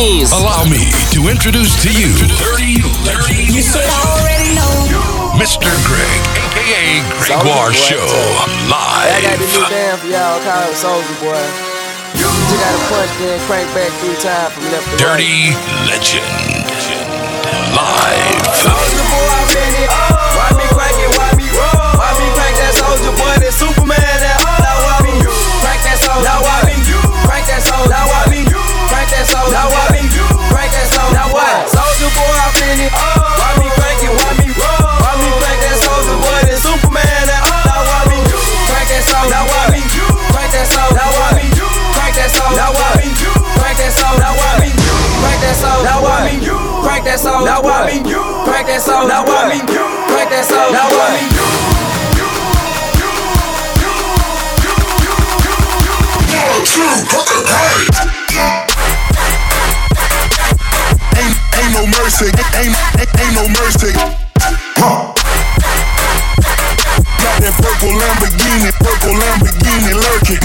Queens. Allow me to introduce to you Dirty Legend. You should already know. Mr. Greg, aka Gregoire Show, Live. I got the new live. band for y'all called Soldier Boy. You just gotta punch then crank back three times from left to right. Dirty Legend. Live. Soldier boy, that soldier? Now why me crank that soldier? Now why me crank that soldier? Now why me Ain't, ain't no mercy, ain't, ain't, ain't no mercy. Huh. Got that purple Lamborghini, purple Lamborghini lurking.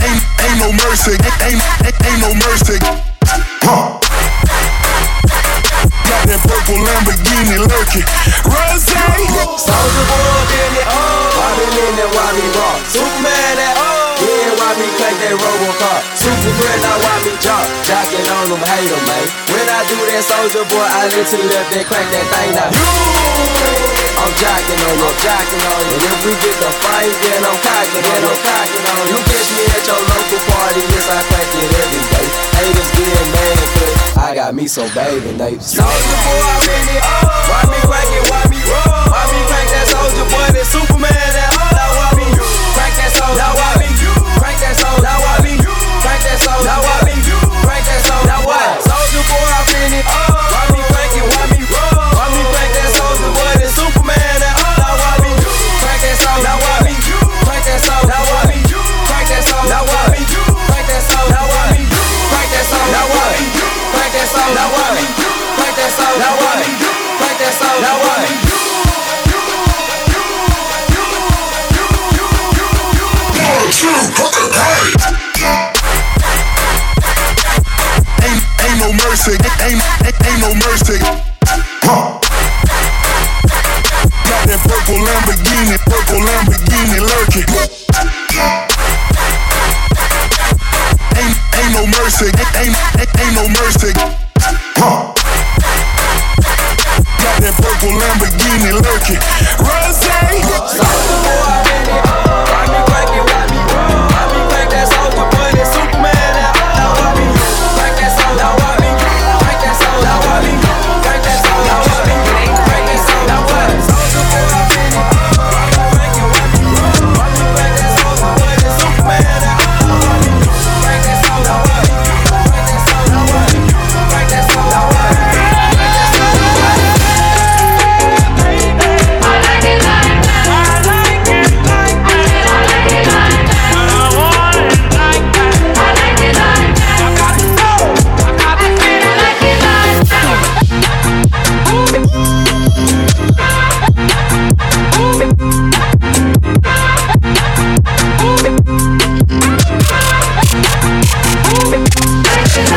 Ain't, ain't no mercy, ain't, ain't, ain't no mercy. Got that purple Lamborghini lurking. Rose. Soldier boy been it. Me in that? Me rock? Superman that. Yeah, why me crank that Robocop? Superman now why me jock? Jocking on them, hate 'em, man. When I do that soldier boy, I listen to that crank that thing now. I'm jocking on you, jocking on you. If we get the fight, then I'm cocking, then I'm cocking on you. You catch me at your local party, yes I crank it every day. Haters getting mad, cause I got me some baby names. Soldier boy, I been it.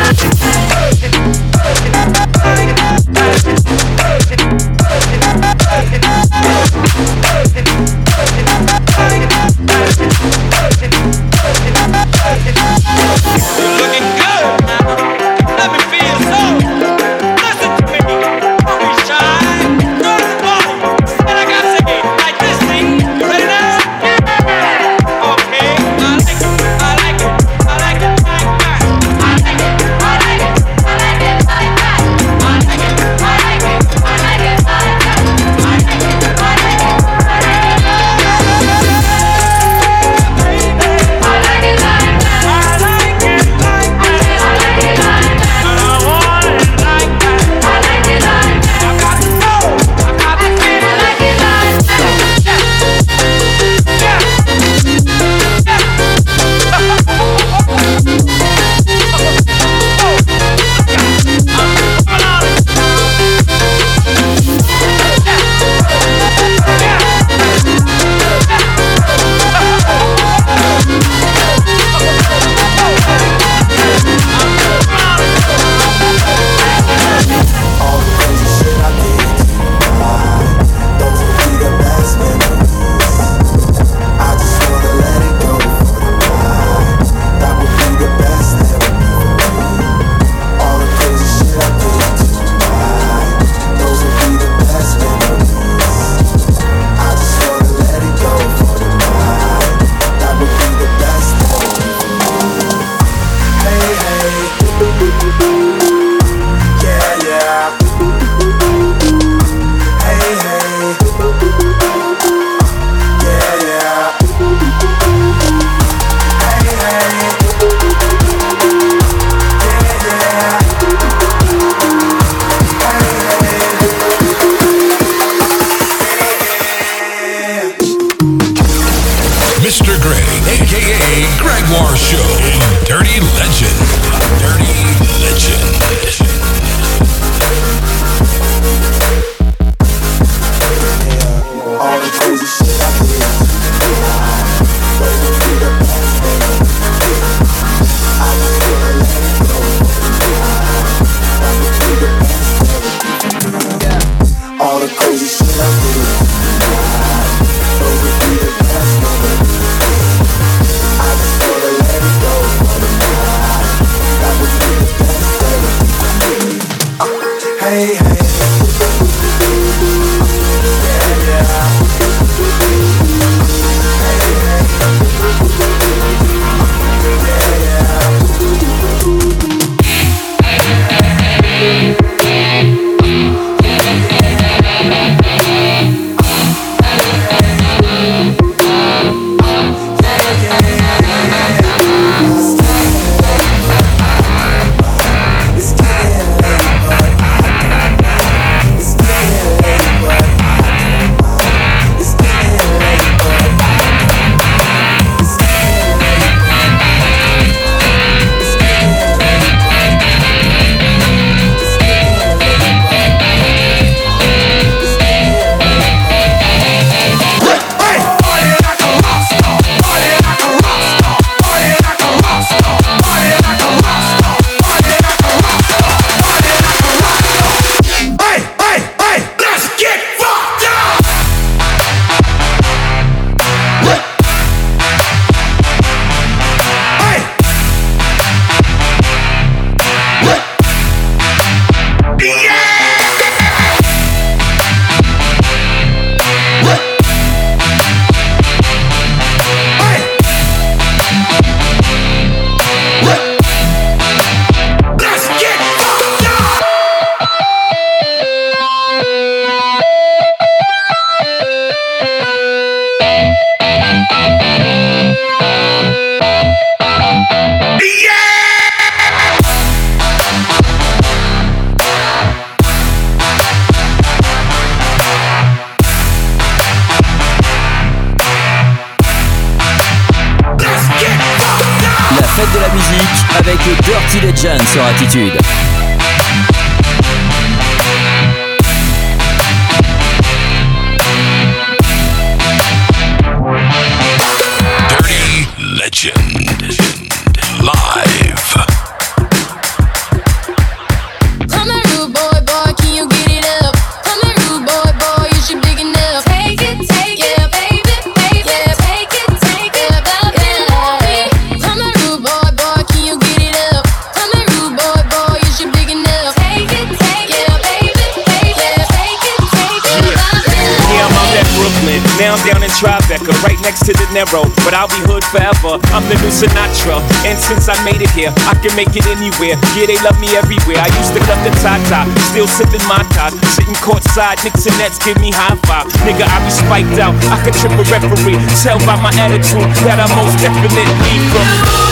Thank Yeah, they love me everywhere. I used to cut the tie still sipping my top. Sitting courtside, Knicks and Nets give me high five. Nigga, I be spiked out. I could trip a referee. Tell by my attitude that I most definitely from.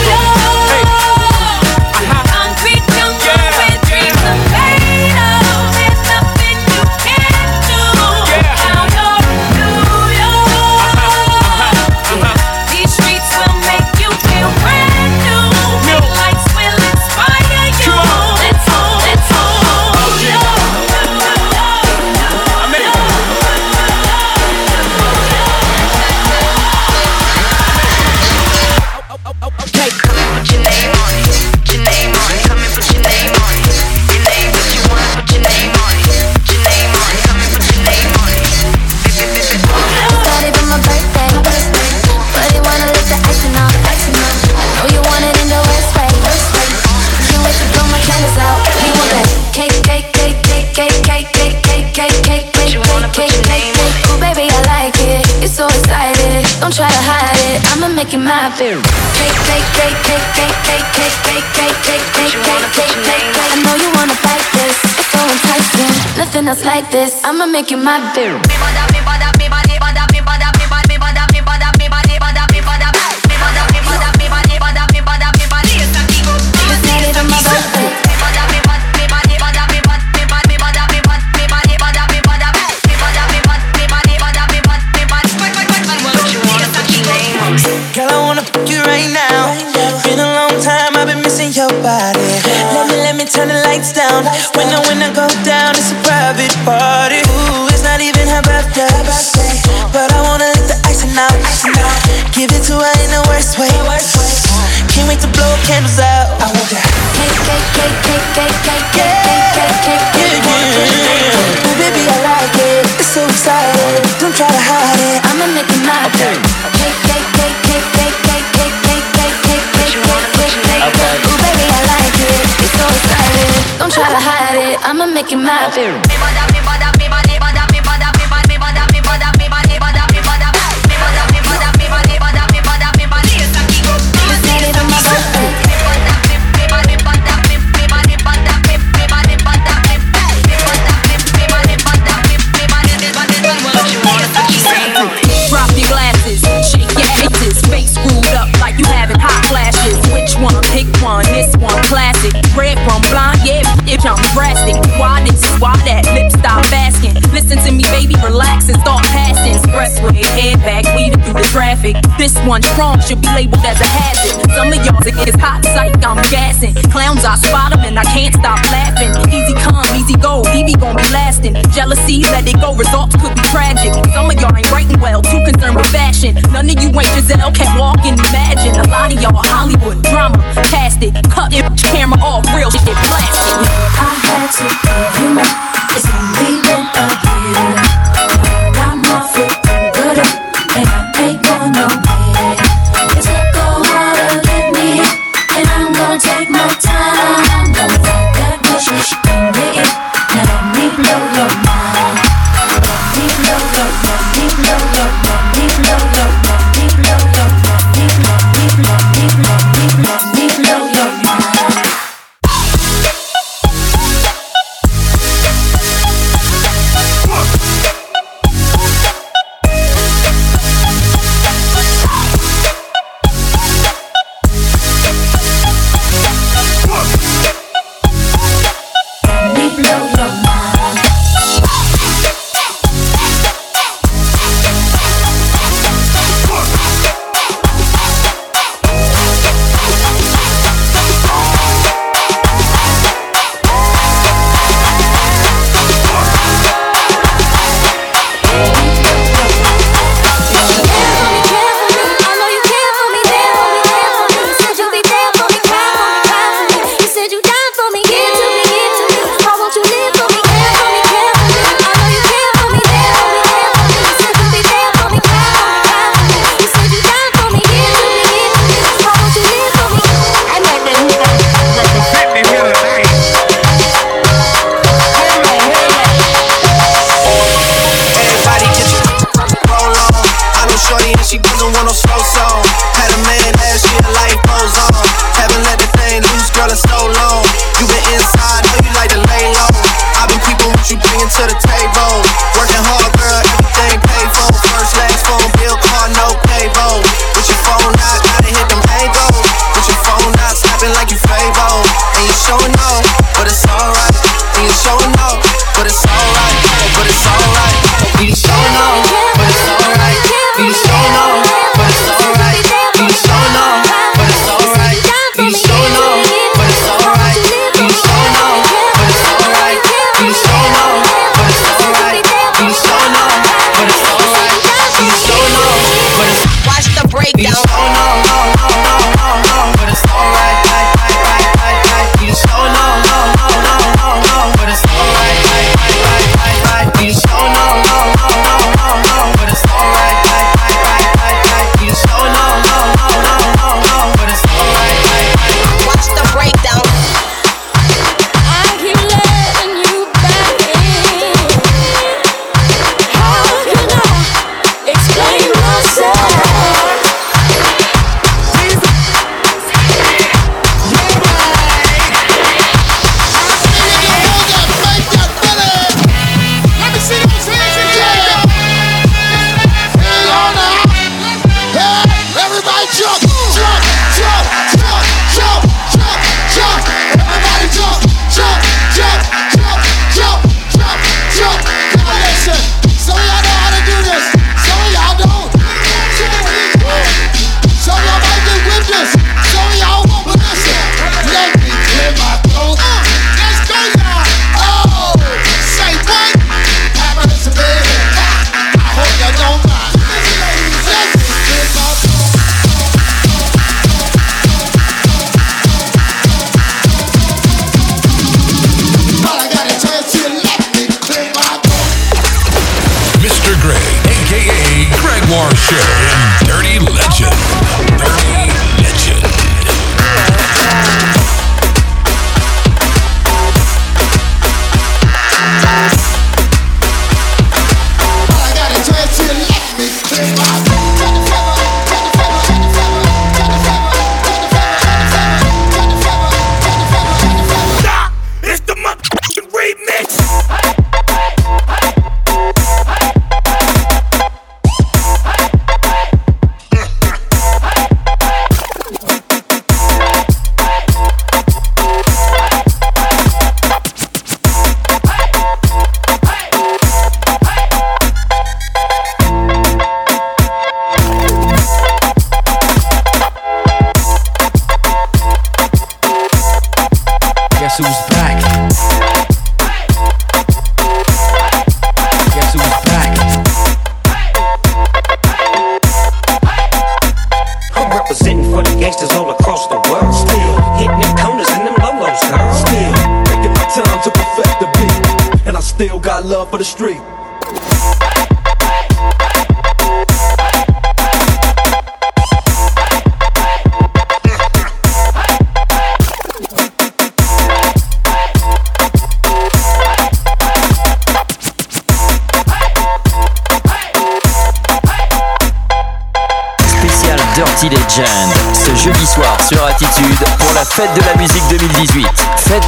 theory. Take, take, take, take, take, take, take, take, take, take, take, you wanna put your name? I know you wanna fight this. It's so enticing. Nothing else like this. I'ma make you my theory. Down. When I, when I go down, it's a private party. Ooh, it's not even her birthday. But I wanna let the icing out. Give it to her in the worst way. Can't wait to blow candles out. I want that. Cake, cake, cake, cake, cake, cake, cake, cake, cake, cake, baby, I like it. It's so exciting. Don't try to hide it. I'ma make it my turn. making my favorite. This one strong should be labeled as a hazard. Some of y'all think it's hot psych, I'm gassing. Clowns, I spot 'em and I can't stop laughing. Easy come, easy go, Evie gon' be lasting. Jealousy, let it go, results could be tragic. Some of y'all ain't writing well, too concerned with fashion. None of you ain't Giselle, can't walk and imagine. A lot of y'all Hollywood drama, cast it, cut it, camera off, real shit blasted. I had to give you my. It's only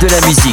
de la musique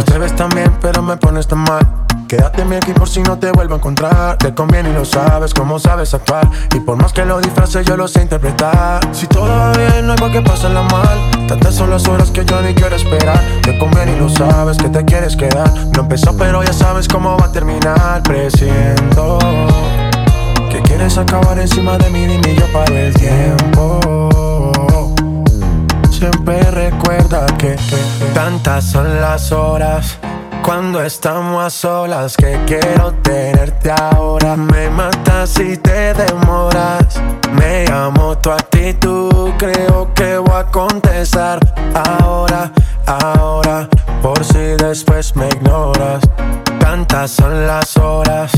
Tú te ves tan bien, pero me pones tan mal. Quédate mi aquí por si no te vuelvo a encontrar. Te conviene y lo sabes, cómo sabes actuar. Y por más que lo disfraces, yo lo sé interpretar. Si todo va bien, no hay por qué pasarla mal. Tantas son las horas que yo ni quiero esperar. Te conviene y lo sabes, que te quieres quedar. No empezó, pero ya sabes cómo va a terminar. Presiento que quieres acabar encima de mí, dime yo paro el tiempo. Siempre recuerda que, tantas son las horas cuando estamos a solas que quiero tenerte ahora. Me matas si te demoras. Me amo tu actitud, creo que voy a contestar ahora, ahora, por si después me ignoras. Tantas son las horas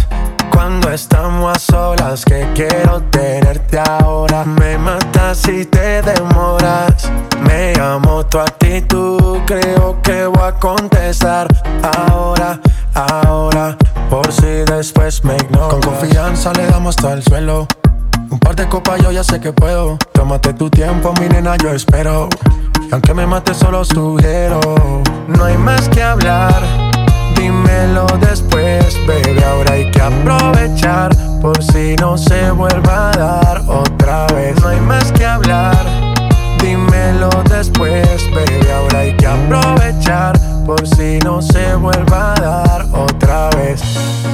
cuando estamos a solas que quiero tenerte ahora. Me matas si te demoras. Me amo tu actitud, creo que voy a contestar ahora, ahora, por si después me ignoras. Con confianza le damos hasta el suelo. Un par de copas yo ya sé que puedo. Tómate tu tiempo, mi nena, yo espero. Y aunque me mate solo sugiero, no hay más que hablar. Dímelo después, baby. Ahora hay que aprovechar por si no se vuelva a dar otra vez. No hay más que hablar. Dímelo después, baby. Ahora hay que aprovechar por si no se vuelva a dar otra vez.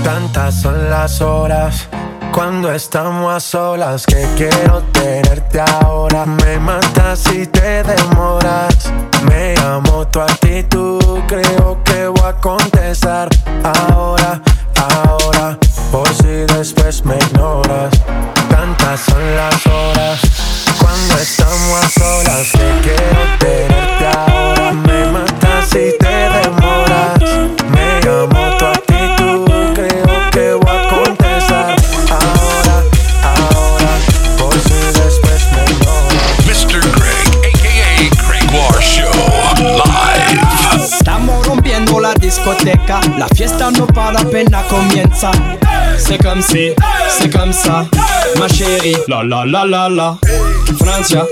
Tantas son las horas. Cuando estamos a solas que quiero tenerte ahora. Me matas si te demoras. Me amo tu actitud Creo que voy a contestar. Ahora, ahora Por si después me ignoras. Tantas son las horas. Cuando estamos C'est comme si, c'est comme ça, ma chérie. La la la la la. Francia,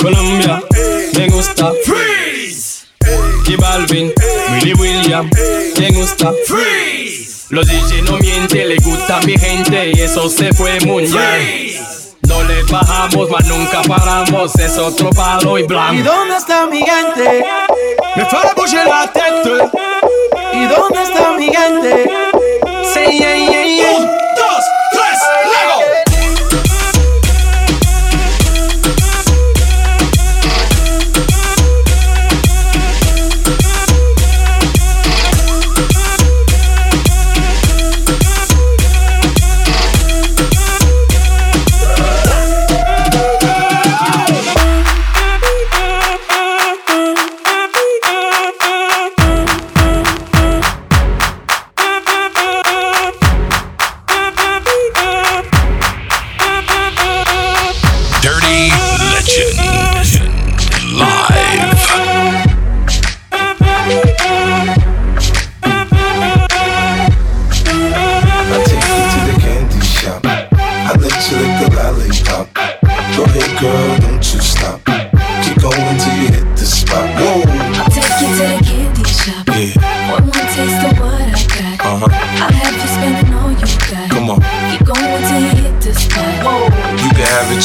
Colombia, me gusta. Freeze. Y Balvin, Willy William, me gusta. Freeze. Los DJ no mienten, le gusta a mi gente y eso se fue muy bien. No le bajamos, mas nunca paramos, es otro palo y blanco. ¿Y dónde está mi gente? Me fue a la tête. ¿Y dónde está mi gente? Say yeah, yeah,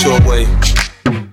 your way.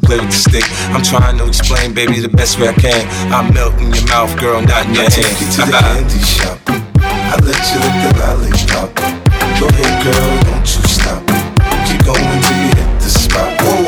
play with the stick. I'm trying to explain, baby, the best way I can. I melt in your mouth, girl, not in your hand. Take you to the candy shop. I let you lick the lollipop. Go ahead, girl, don't you stop. Keep going till you hit the spot. Whoa.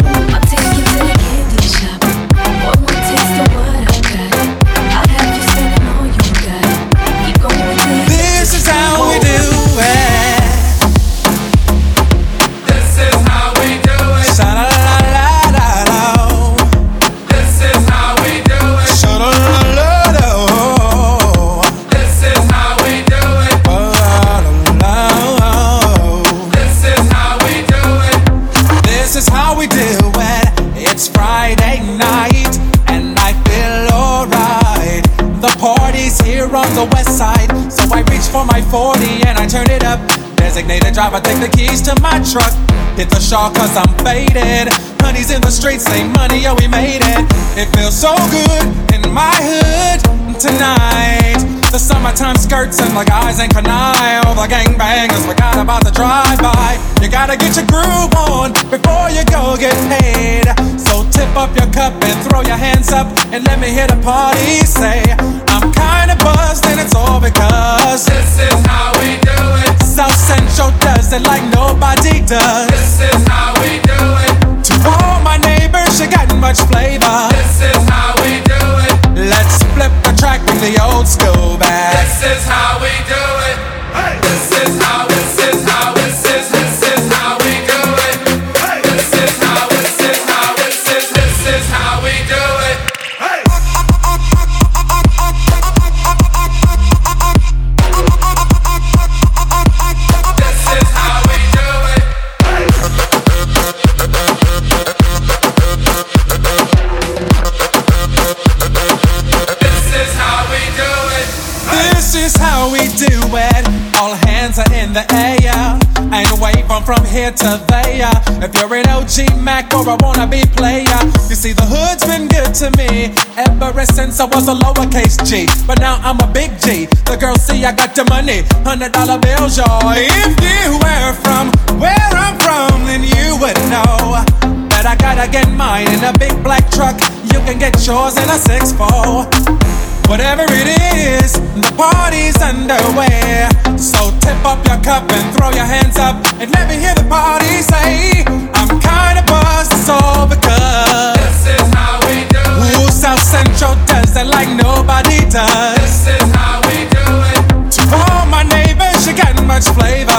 Designated driver, take the keys to my truck. Hit the shawl cause I'm faded. Honey's in the streets, say money, oh, we made it. It feels so good in my hood tonight. The summertime skirts and the guys ain't canine. All the gangbangers forgot about the drive-by. You gotta get your groove on before you go get paid. So tip up your cup and throw your hands up and let me hear the party say. I was a lowercase g, but now I'm a big G. The girls see I got the money, hundred dollar bills, y'all. If you were from where I'm from, then you would know that I gotta get mine in a big black truck. You can get yours in a six four. Whatever it is, the party's underway. So tip up your cup and throw your hands up and let me hear the party say, I'm kinda buzzed, it's all because this is how we do it. Ooh, South Central dancing like nobody does. This is how we do it. To all my neighbors, you got much flavor.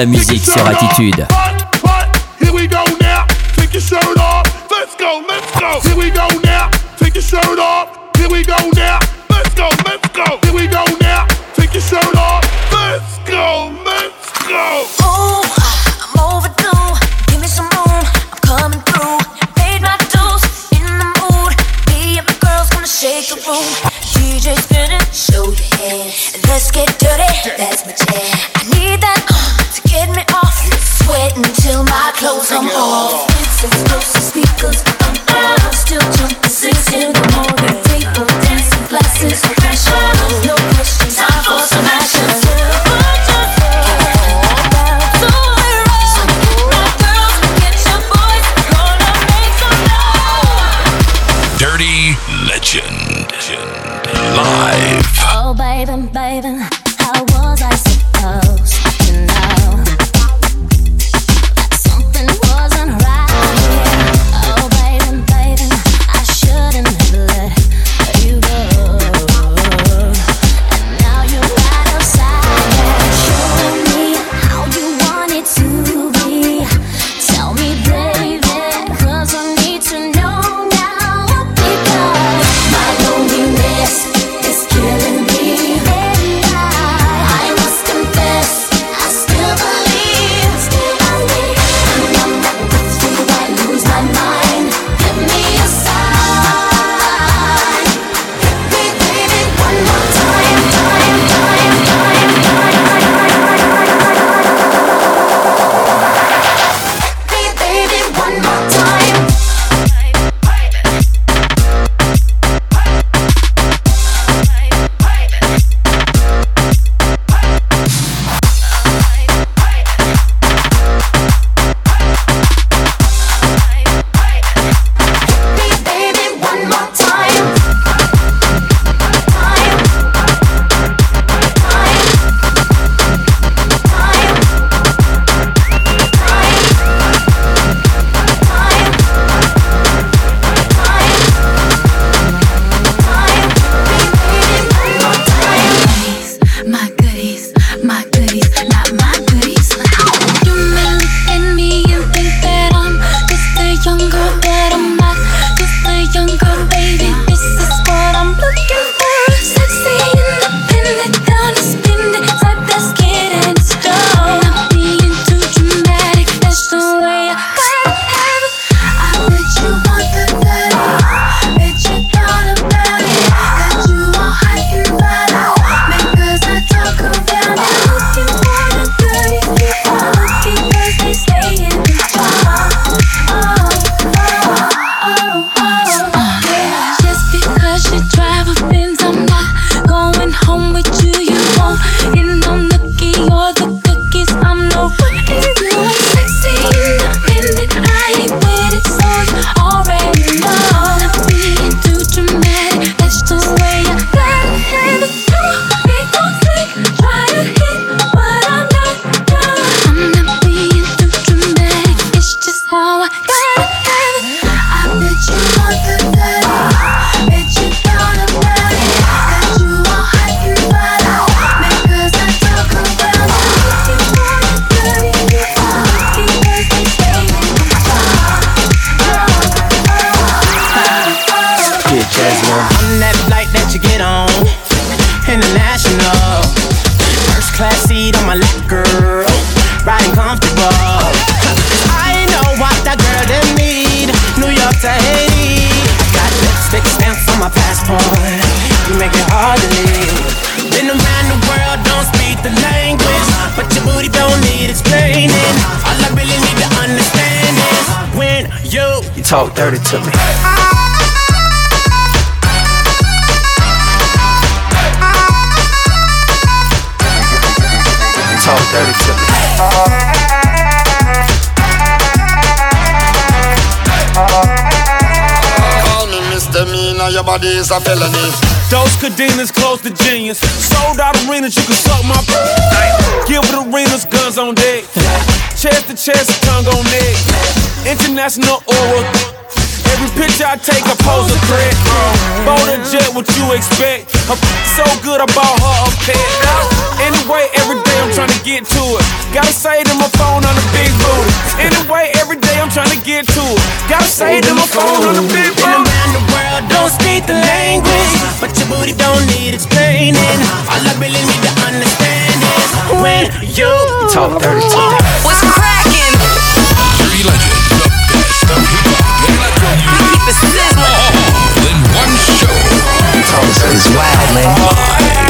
la musique sur Attitude. dirty to me. Talk dirty to me. Call me misdemeanor, your body is a felony. Dos cadenas close to genius. Sold out arenas, you can suck my. Gilbert Arenas, guns on deck. Chest to chest, tongue on neck. International oral. Every picture I take, I pose a threat. a jet, what you expect? Her so good, I bought her a pet. Anyway, every day I'm trying to get to it. Gotta say to my phone on the big booty. Anyway, every day I'm trying to get to it. Gotta say to my phone on the big booty. around the world, don't speak the language, but your booty don't need explaining. All I really need to understand is when you talk dirty. wildly.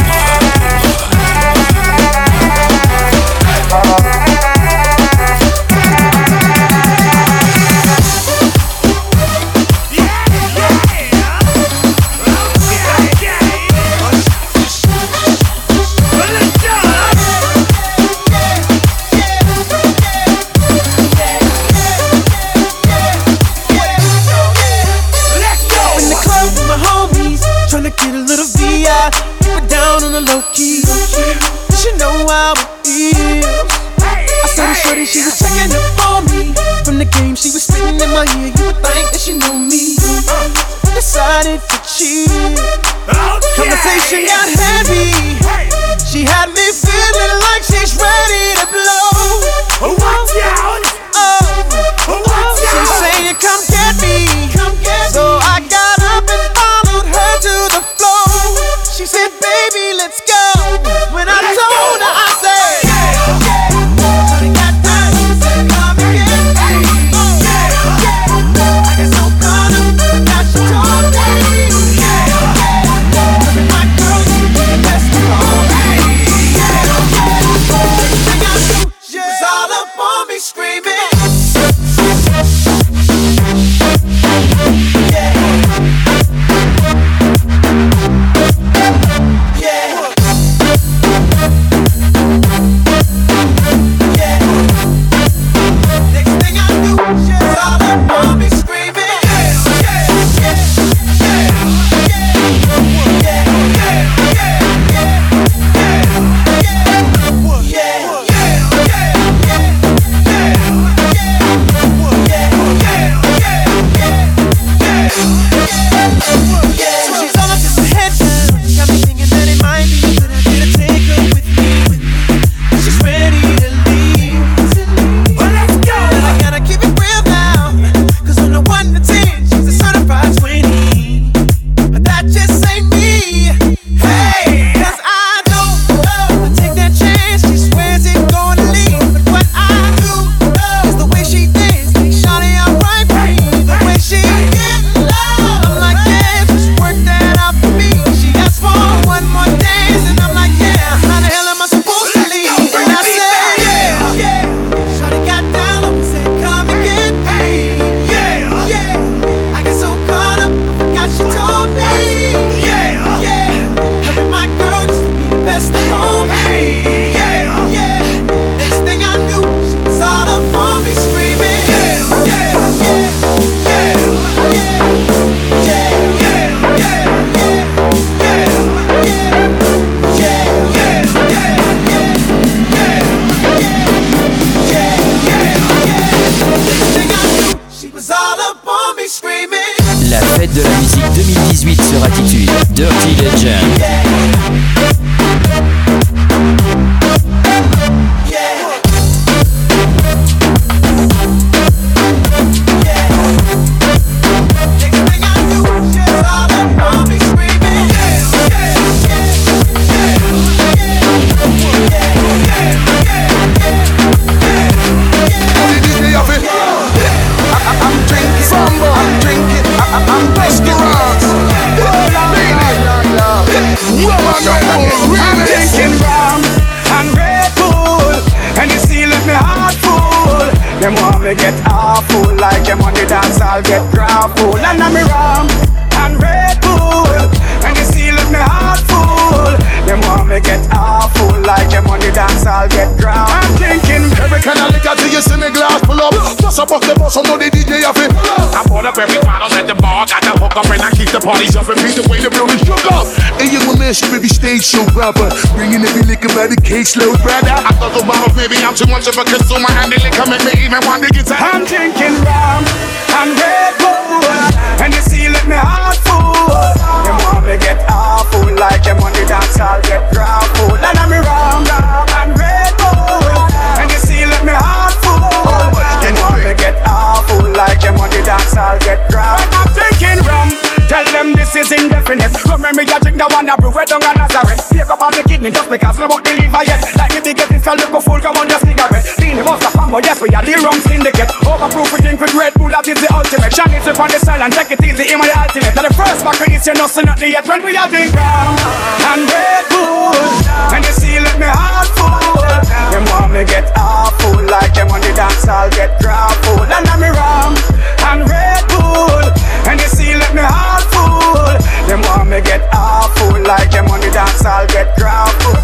Up. Bust the bus, I know the DJ have it. I bought up every bottle at the bar, got the hook up and I keep the party jumping. Beat the way the building shook up. Hey, you a man, she be stage show rapper. Bringing every liquor by the case load, brother. I thought the bottle, baby, I'm too much of a consumer, and the liquor make me even want to get to. I'm drinking rum and Red Bull, and you see, let me heart full. Them want me get awful, like them on the dance, I'll get grappled. And I'm rum dance, I'll get grappled. I'm drinking rum. Tell them this is indefinite. Remember, you drink the one that brew down a Nazareth. Take up all the kidney just because no about the liver yet. Like me, get this a look full, come on, just cigarette. Lean the of but yes, we are the rum syndicate. Overproof, we drink with Red Bull, that is the ultimate. Shine it up on the side and take it easy, in my ultimate. Now the first back is you know, so not the yet when we are drink rum and Red Bull. And you see, let me heart full. Them want me get awful, like them on the dance, I'll get grappled. And I'm rum and Red Bull. And you see, let me heart full. Them want me get awful, like them on the dance, I'll get grappled. Rum.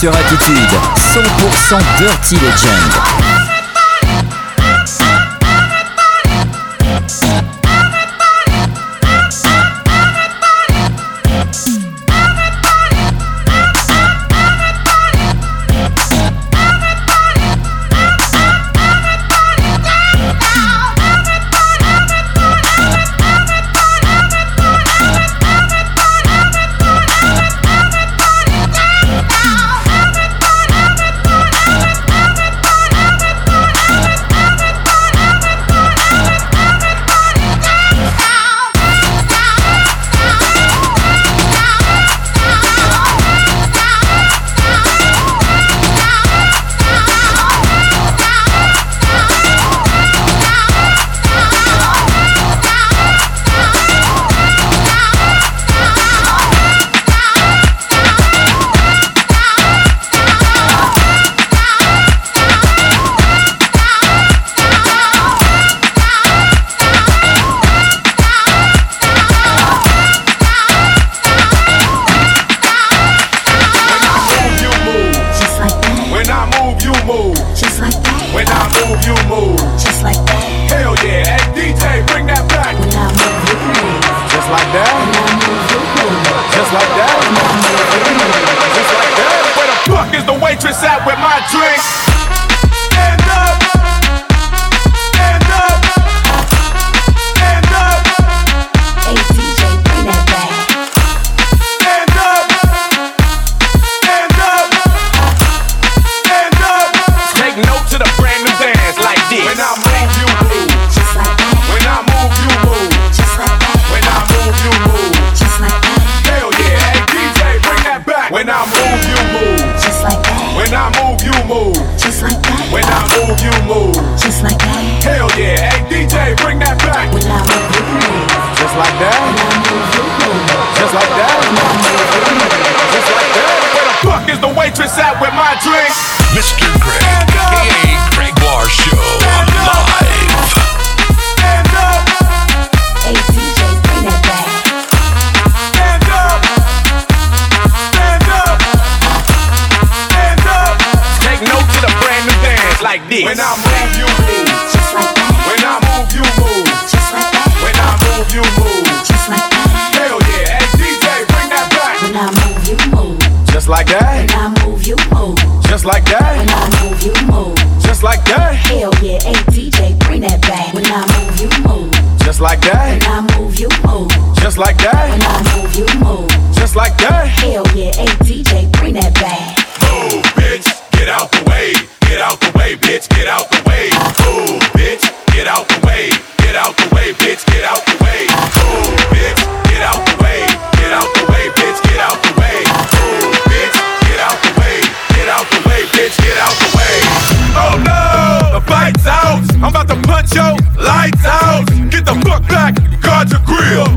Sur Attitude. 100% Dirty Legend.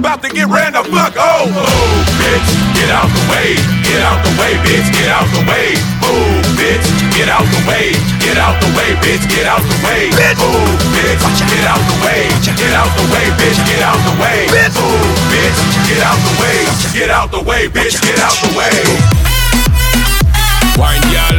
about to get ran the fuck over. Move, bitch, get out the way, get out the way, bitch, get out the way. Move, bitch, get out the way, get out the way, bitch, get out the way. Move, bitch, get out the way, get out the way, bitch, get out the way. Move, bitch, get out the way, get out the way, bitch, get out the way. Wine girl,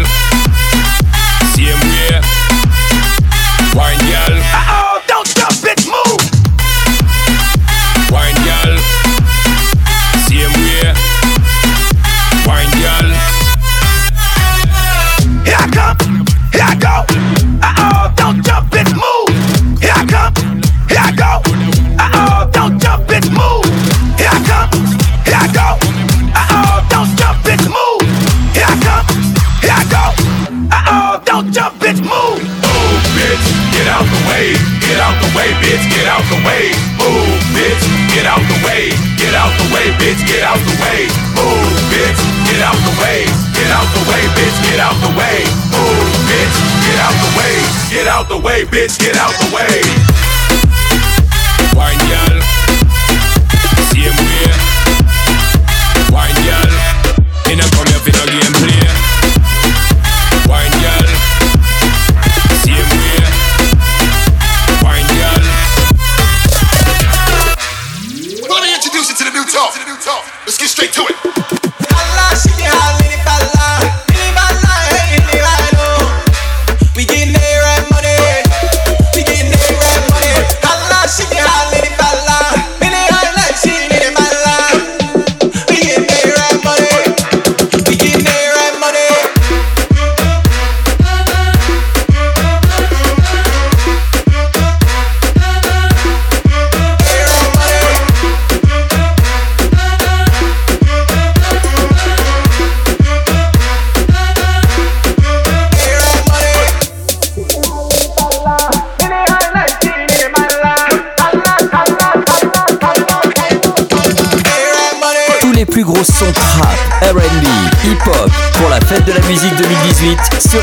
bitch, get out the way. Move, bitch, get out the way. Get out the way, bitch, get out the way. Move, bitch, get out the way. Get out the way, bitch, get out the way. Move, bitch, Get out the way, Get out the way, bitch, get out the way. Wine girl,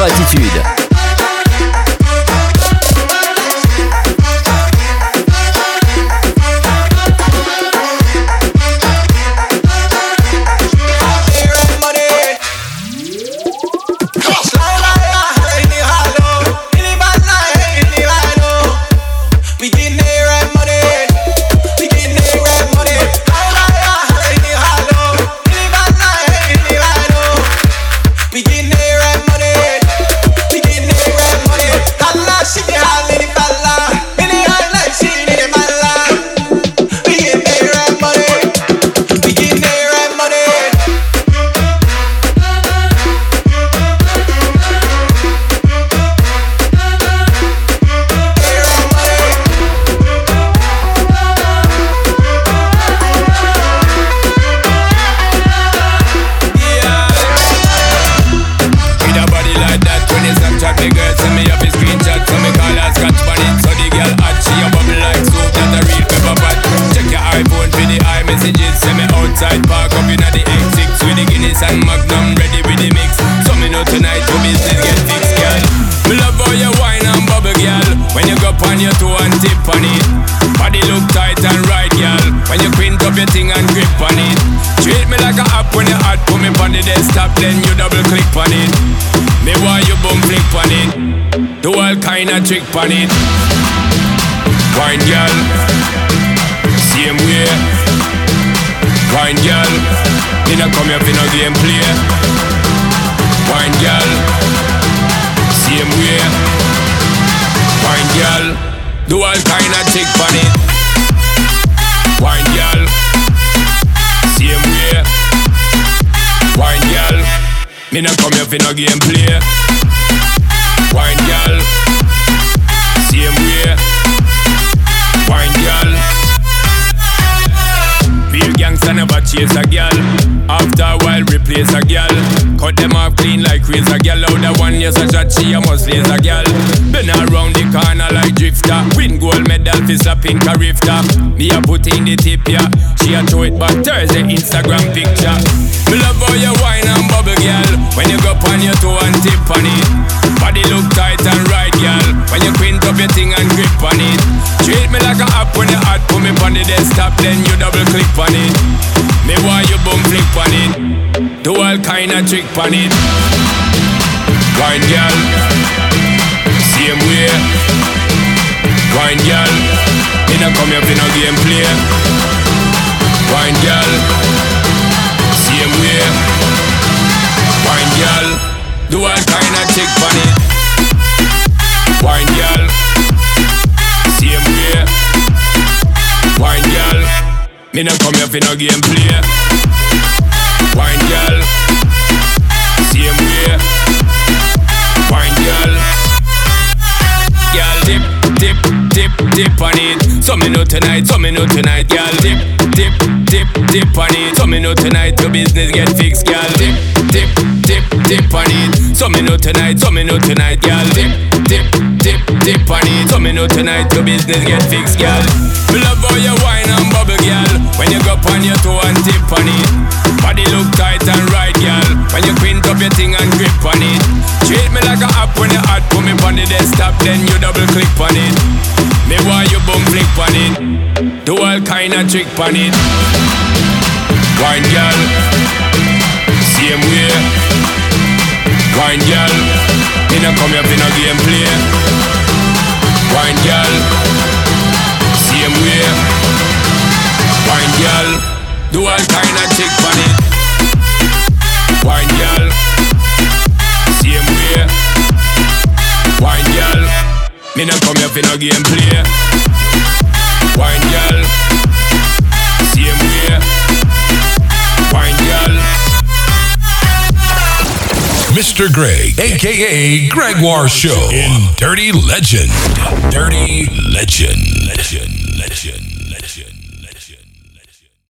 sur Attitude. Trick on it. Wine, girl, same way. Wine, girl, me not come here for no game play. Wine, girl, same way. Wine, girl, do all kind of trick on it. Wine, girl, same way. Wine, girl, me not come here for no game play. Gangsta never chase a girl. After a while, replace a girl. Cut them off clean like razor girl. Out the one yes a shot, she a must laser girl. Been around the corner like drifter. Win gold medal for slapping a rifter. Me a put in the tip yeah. She a throw it back Thursday Instagram picture. Me love how you wine and bubble girl. When you go on your toe and tip on it. Body look tight and right girl. When you quint up your thing and grip on it. Treat me like a app when you the desktop then you double click on it. Me want you bum flick on it. Do all kind of trick on it. Me not come here for no game play. Wine girl, same way. Wine girl, girl dip, dip, dip, dip on it. So me know tonight, so me know tonight, girl dip, dip, dip, dip on it. So me know tonight your business get fixed, girl dip, dip, dip, dip on it. So me know tonight, so me know tonight, girl dip, dip, dip, dip on it. So me know tonight your business get fixed, girl. Me love how you wine and bubble, girl. When you go on your toe and tip on it. Body look tight and right, girl. When you quint up your thing and grip on it. Treat me like a app when you hot, put me on the desk stop, then you double click on it. Me why you boom flick on it. Do all kind of trick on it. Wine girl, same way. Wine girl, me no come here for no game play. Wine girl, same way. Wine girl, do all kind of trick on it. Wine girl, same way. Wine girl, me no come here for no game play. Wine girl, Mr. Greg, aka Gregoire Show, in Dirty Legend. Dirty Legend. Legend. Legend.